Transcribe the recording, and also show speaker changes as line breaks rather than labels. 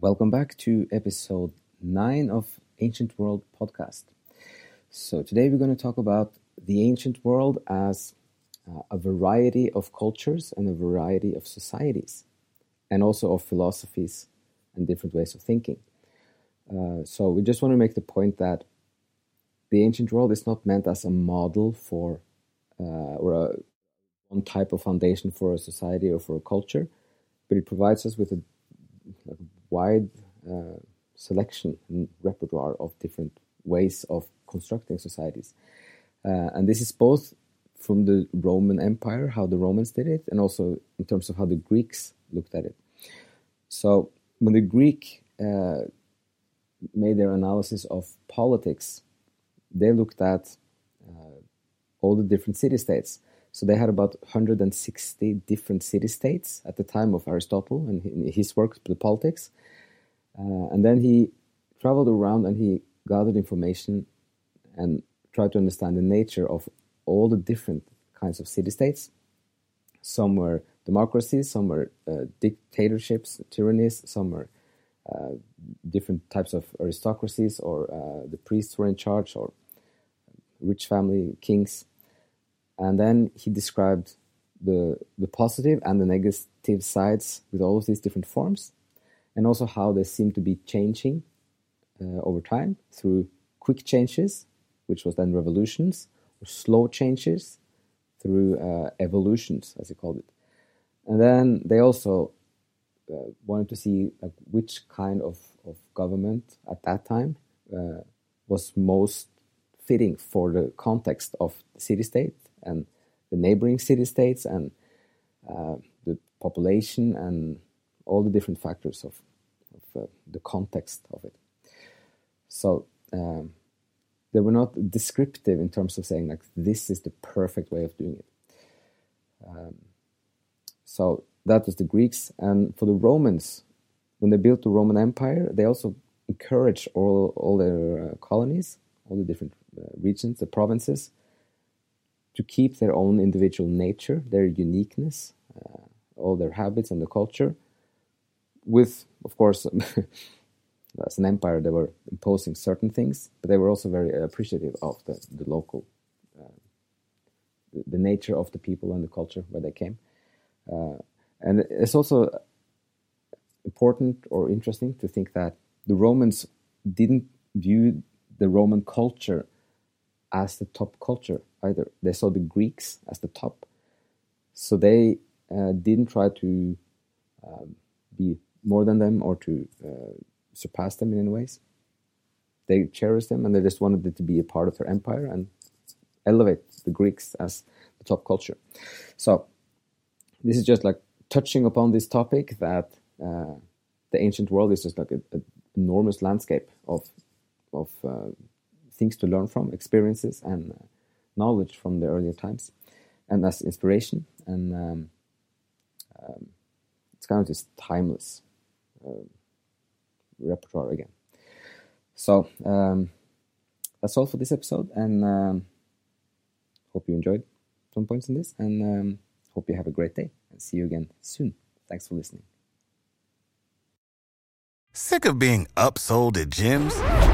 Welcome back to episode 9 of Ancient World podcast. So, today we're going to talk about the ancient world as uh, a variety of cultures and a variety of societies, and also of philosophies and different ways of thinking. Uh, so, we just want to make the point that the ancient world is not meant as a model for uh, or a one type of foundation for a society or for a culture, but it provides us with a, a wide uh, selection and repertoire of different ways of constructing societies. Uh, and this is both from the Roman Empire, how the Romans did it, and also in terms of how the Greeks looked at it. So when the Greek uh, made their analysis of politics, they looked at uh, all the different city states. So they had about 160 different city states at the time of Aristotle and his work, The Politics. Uh, and then he traveled around and he gathered information and tried to understand the nature of all the different kinds of city states. Some were democracies, some were uh, dictatorships, tyrannies, some were uh, different types of aristocracies, or uh, the priests were in charge, or rich family kings. And then he described the, the positive and the negative sides with all of these different forms and also how they seem to be changing uh, over time through quick changes, which was then revolutions, or slow changes through uh, evolutions, as he called it. And then they also uh, wanted to see like, which kind of, of government at that time uh, was most fitting for the context of the city state and the neighboring city states and uh, the population and all the different factors of, of uh, the context of it. So um, they were not descriptive in terms of saying like this is the perfect way of doing it. Um, so that was the Greeks, and for the Romans, when they built the Roman Empire, they also encouraged all all their uh, colonies, all the different uh, regions, the provinces, to keep their own individual nature, their uniqueness, uh, all their habits and the culture, with, of course, as an empire, they were imposing certain things, but they were also very appreciative of the, the local, uh, the, the, nature of the people and the culture where they came. Uh, and it's also important or interesting to think that the Romans didn't view the Roman culture as the top culture either. They saw the Greeks as the top. So they uh, didn't try to um, be more than them or to uh, surpass them in any ways. They cherished them and they just wanted it to be a part of their empire and elevate the Greeks as the top culture. So this is just like touching upon this topic that uh, the ancient world is just like an enormous landscape of of uh, things to learn from, experiences and uh, knowledge from the earlier times, and as inspiration. And um, um, it's kind of this timeless uh, repertoire again. So um, that's all for this episode, and um, hope you enjoyed some points in this, and um, hope you have a great day. And see you again soon. Thanks for listening.
Sick of being upsold at gyms?